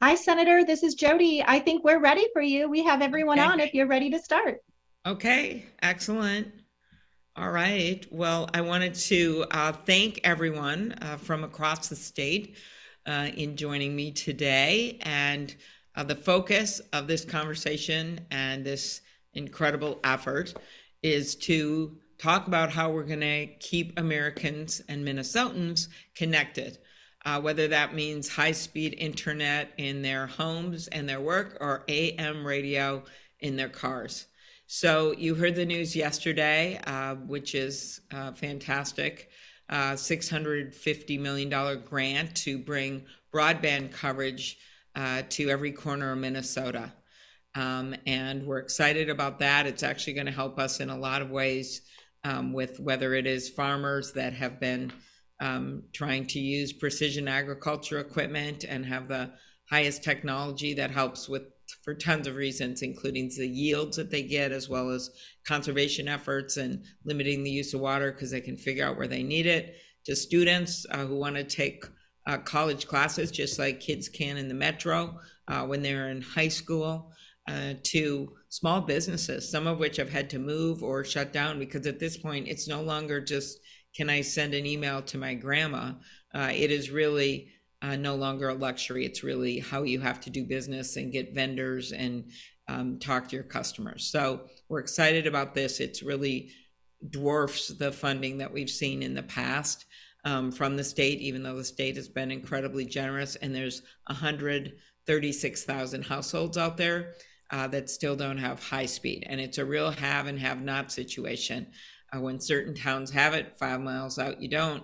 Hi, Senator. This is Jody. I think we're ready for you. We have everyone Okay. on if you're ready to start. Okay, excellent. All right. Well, I wanted to uh, thank everyone uh, from across the state uh, in joining me today. And uh, the focus of this conversation and this incredible effort is to talk about how we're going to keep Americans and Minnesotans connected. Uh, whether that means high speed internet in their homes and their work or AM radio in their cars. So you heard the news yesterday, uh, which is uh, fantastic. Uh, $650 million grant to bring broadband coverage uh, to every corner of Minnesota. Um, and we're excited about that. It's actually going to help us in a lot of ways um, with whether it is farmers that have been um, trying to use precision agriculture equipment and have the highest technology that helps with for tons of reasons, including the yields that they get, as well as conservation efforts and limiting the use of water because they can figure out where they need it. To students uh, who want to take uh, college classes, just like kids can in the metro uh, when they're in high school, uh, to small businesses, some of which have had to move or shut down because at this point it's no longer just can I send an email to my grandma? Uh, it is really uh, no longer a luxury. It's really how you have to do business and get vendors and um, talk to your customers. So we're excited about this. It's really dwarfs the funding that we've seen in the past um, from the state, even though the state has been incredibly generous. And there's 136,000 households out there uh, that still don't have high speed. And it's a real have and have not situation. Uh, when certain towns have it, five miles out, you don't.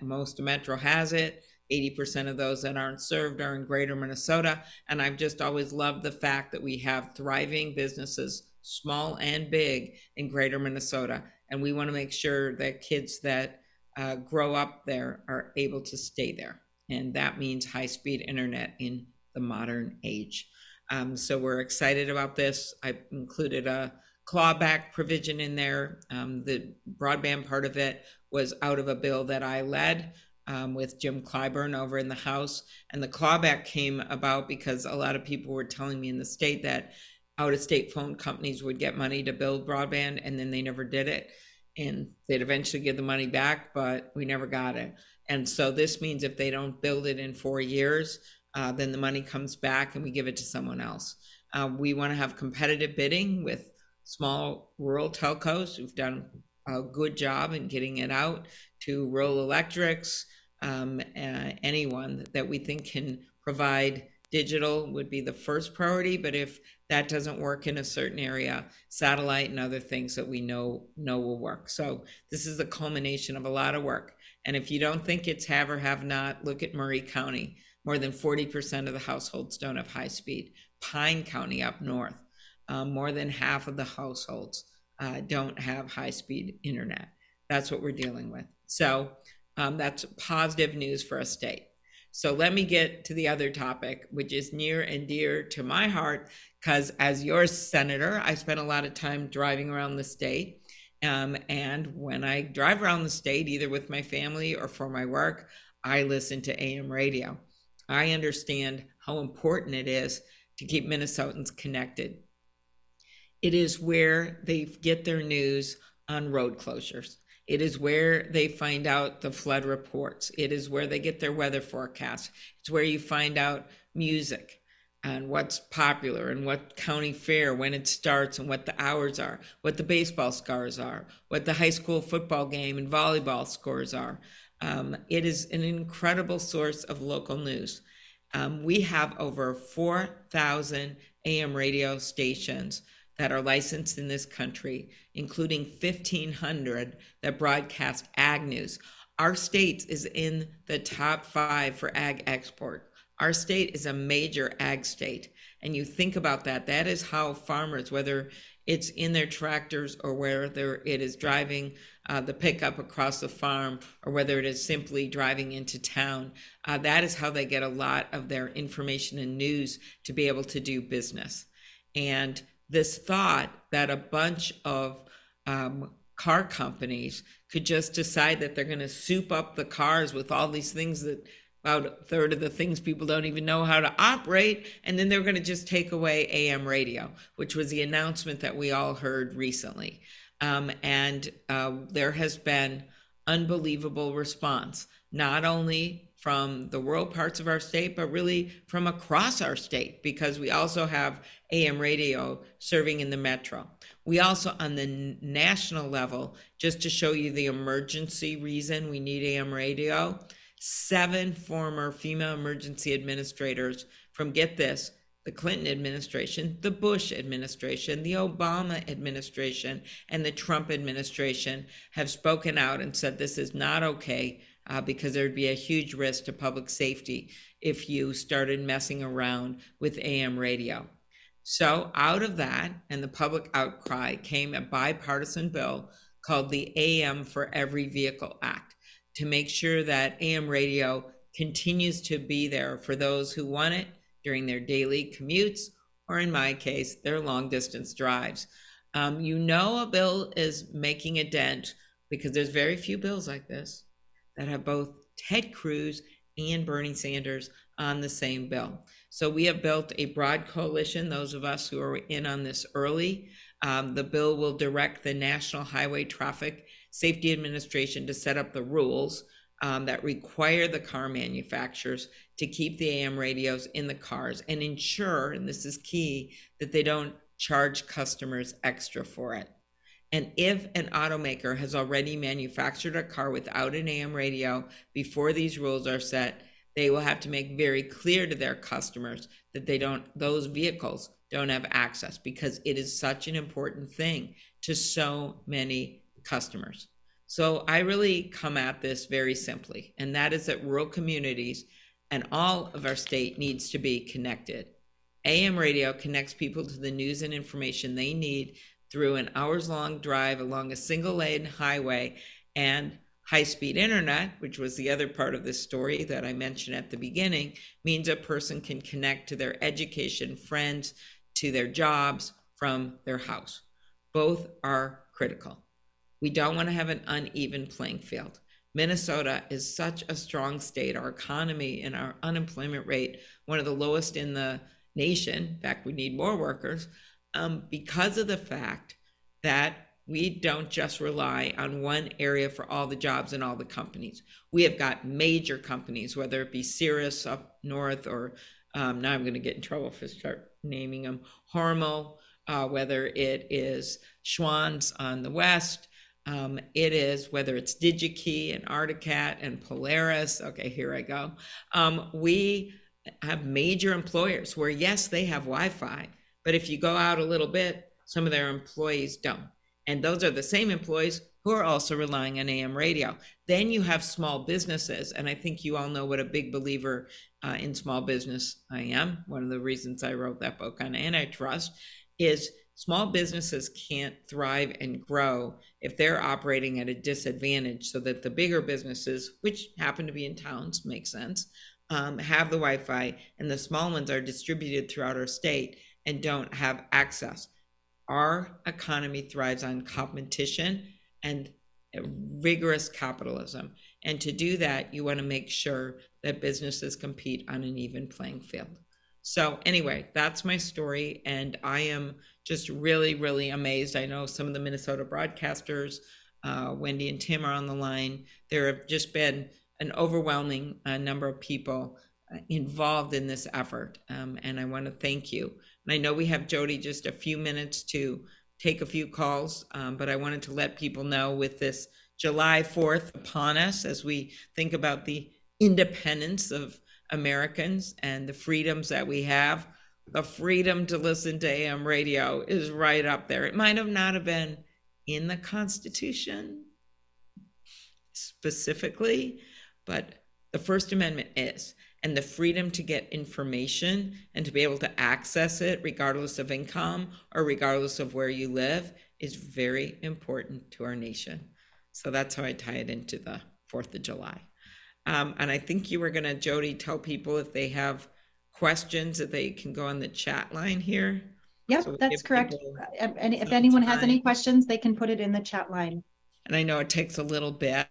Most of Metro has it. 80% of those that aren't served are in greater Minnesota. And I've just always loved the fact that we have thriving businesses, small and big, in greater Minnesota. And we want to make sure that kids that uh, grow up there are able to stay there. And that means high speed internet in the modern age. Um, so we're excited about this. I included a clawback provision in there. Um, the broadband part of it was out of a bill that I led um, with Jim Clyburn over in the House. And the clawback came about because a lot of people were telling me in the state that out of state phone companies would get money to build broadband and then they never did it. And they'd eventually give the money back, but we never got it. And so this means if they don't build it in four years, uh, then the money comes back and we give it to someone else. Uh, we want to have competitive bidding with small rural telcos who've done a good job in getting it out to rural electrics, um, uh, anyone that we think can provide digital would be the first priority. But if that doesn't work in a certain area, satellite and other things that we know know will work. So this is the culmination of a lot of work. And if you don't think it's have or have not, look at Murray County. More than 40% of the households don't have high speed. Pine County up north, um, more than half of the households uh, don't have high speed internet. That's what we're dealing with. So um, that's positive news for a state. So let me get to the other topic, which is near and dear to my heart, because as your senator, I spent a lot of time driving around the state. Um, and when I drive around the state, either with my family or for my work, I listen to AM radio. I understand how important it is to keep Minnesotans connected. It is where they get their news on road closures. It is where they find out the flood reports. It is where they get their weather forecasts. It's where you find out music and what's popular and what county fair, when it starts and what the hours are, what the baseball scores are, what the high school football game and volleyball scores are. Um, it is an incredible source of local news. Um, we have over 4,000 AM radio stations that are licensed in this country, including 1,500 that broadcast ag news. Our state is in the top five for ag export. Our state is a major ag state. And you think about that, that is how farmers, whether it's in their tractors or whether it is driving uh, the pickup across the farm or whether it is simply driving into town, uh, that is how they get a lot of their information and news to be able to do business. And this thought that a bunch of um, car companies could just decide that they're going to soup up the cars with all these things that about a third of the things people don't even know how to operate and then they're going to just take away am radio which was the announcement that we all heard recently. Um, and uh, there has been unbelievable response not only from the rural parts of our state but really from across our state because we also have am radio serving in the metro. We also, on the national level, just to show you the emergency reason we need AM radio, seven former female emergency administrators from, get this, the Clinton administration, the Bush administration, the Obama administration, and the Trump administration have spoken out and said this is not okay uh, because there'd be a huge risk to public safety if you started messing around with AM radio. So, out of that and the public outcry came a bipartisan bill called the AM for Every Vehicle Act to make sure that AM radio continues to be there for those who want it during their daily commutes, or in my case, their long distance drives. Um, you know, a bill is making a dent because there's very few bills like this that have both Ted Cruz and Bernie Sanders on the same bill. So we have built a broad coalition, those of us who are in on this early. Um, the bill will direct the National Highway Traffic Safety Administration to set up the rules um, that require the car manufacturers to keep the AM radios in the cars and ensure, and this is key, that they don't charge customers extra for it. And if an automaker has already manufactured a car without an AM radio before these rules are set, they will have to make very clear to their customers that they don't those vehicles don't have access because it is such an important thing to so many customers. So I really come at this very simply, and that is that rural communities and all of our state needs to be connected. AM radio connects people to the news and information they need through an hours long drive along a single lane highway and High speed internet, which was the other part of this story that I mentioned at the beginning, means a person can connect to their education, friends, to their jobs from their house. Both are critical. We don't want to have an uneven playing field. Minnesota is such a strong state. Our economy and our unemployment rate, one of the lowest in the nation. In fact, we need more workers um, because of the fact that we don't just rely on one area for all the jobs and all the companies. We have got major companies, whether it be Cirrus up north or um, now I'm going to get in trouble I start naming them, Hormel, uh, whether it is Schwan's on the west, um, it is whether it's DigiKey and Arctic and Polaris. Okay, here I go. Um, we have major employers where, yes, they have Wi Fi, but if you go out a little bit, some of their employees don't. And those are the same employees who are also relying on AM radio. Then you have small businesses. And I think you all know what a big believer uh, in small business I am. One of the reasons I wrote that book on antitrust is small businesses can't thrive and grow if they're operating at a disadvantage so that the bigger businesses, which happen to be in towns, make sense, um, have the Wi Fi and the small ones are distributed throughout our state and don't have access. Our economy thrives on competition and rigorous capitalism. And to do that, you want to make sure that businesses compete on an even playing field. So, anyway, that's my story. And I am just really, really amazed. I know some of the Minnesota broadcasters, uh, Wendy and Tim, are on the line. There have just been an overwhelming uh, number of people uh, involved in this effort. Um, and I want to thank you. And I know we have Jody just a few minutes to take a few calls, um, but I wanted to let people know with this July 4th upon us as we think about the independence of Americans and the freedoms that we have. The freedom to listen to AM radio is right up there. It might have not have been in the Constitution, specifically, but the First Amendment is. And the freedom to get information and to be able to access it, regardless of income or regardless of where you live, is very important to our nation. So that's how I tie it into the Fourth of July. Um, and I think you were going to, Jody, tell people if they have questions that they can go on the chat line here. Yep, So that's correct. And if anyone has any questions, they can put it in the chat line. And I know it takes a little bit,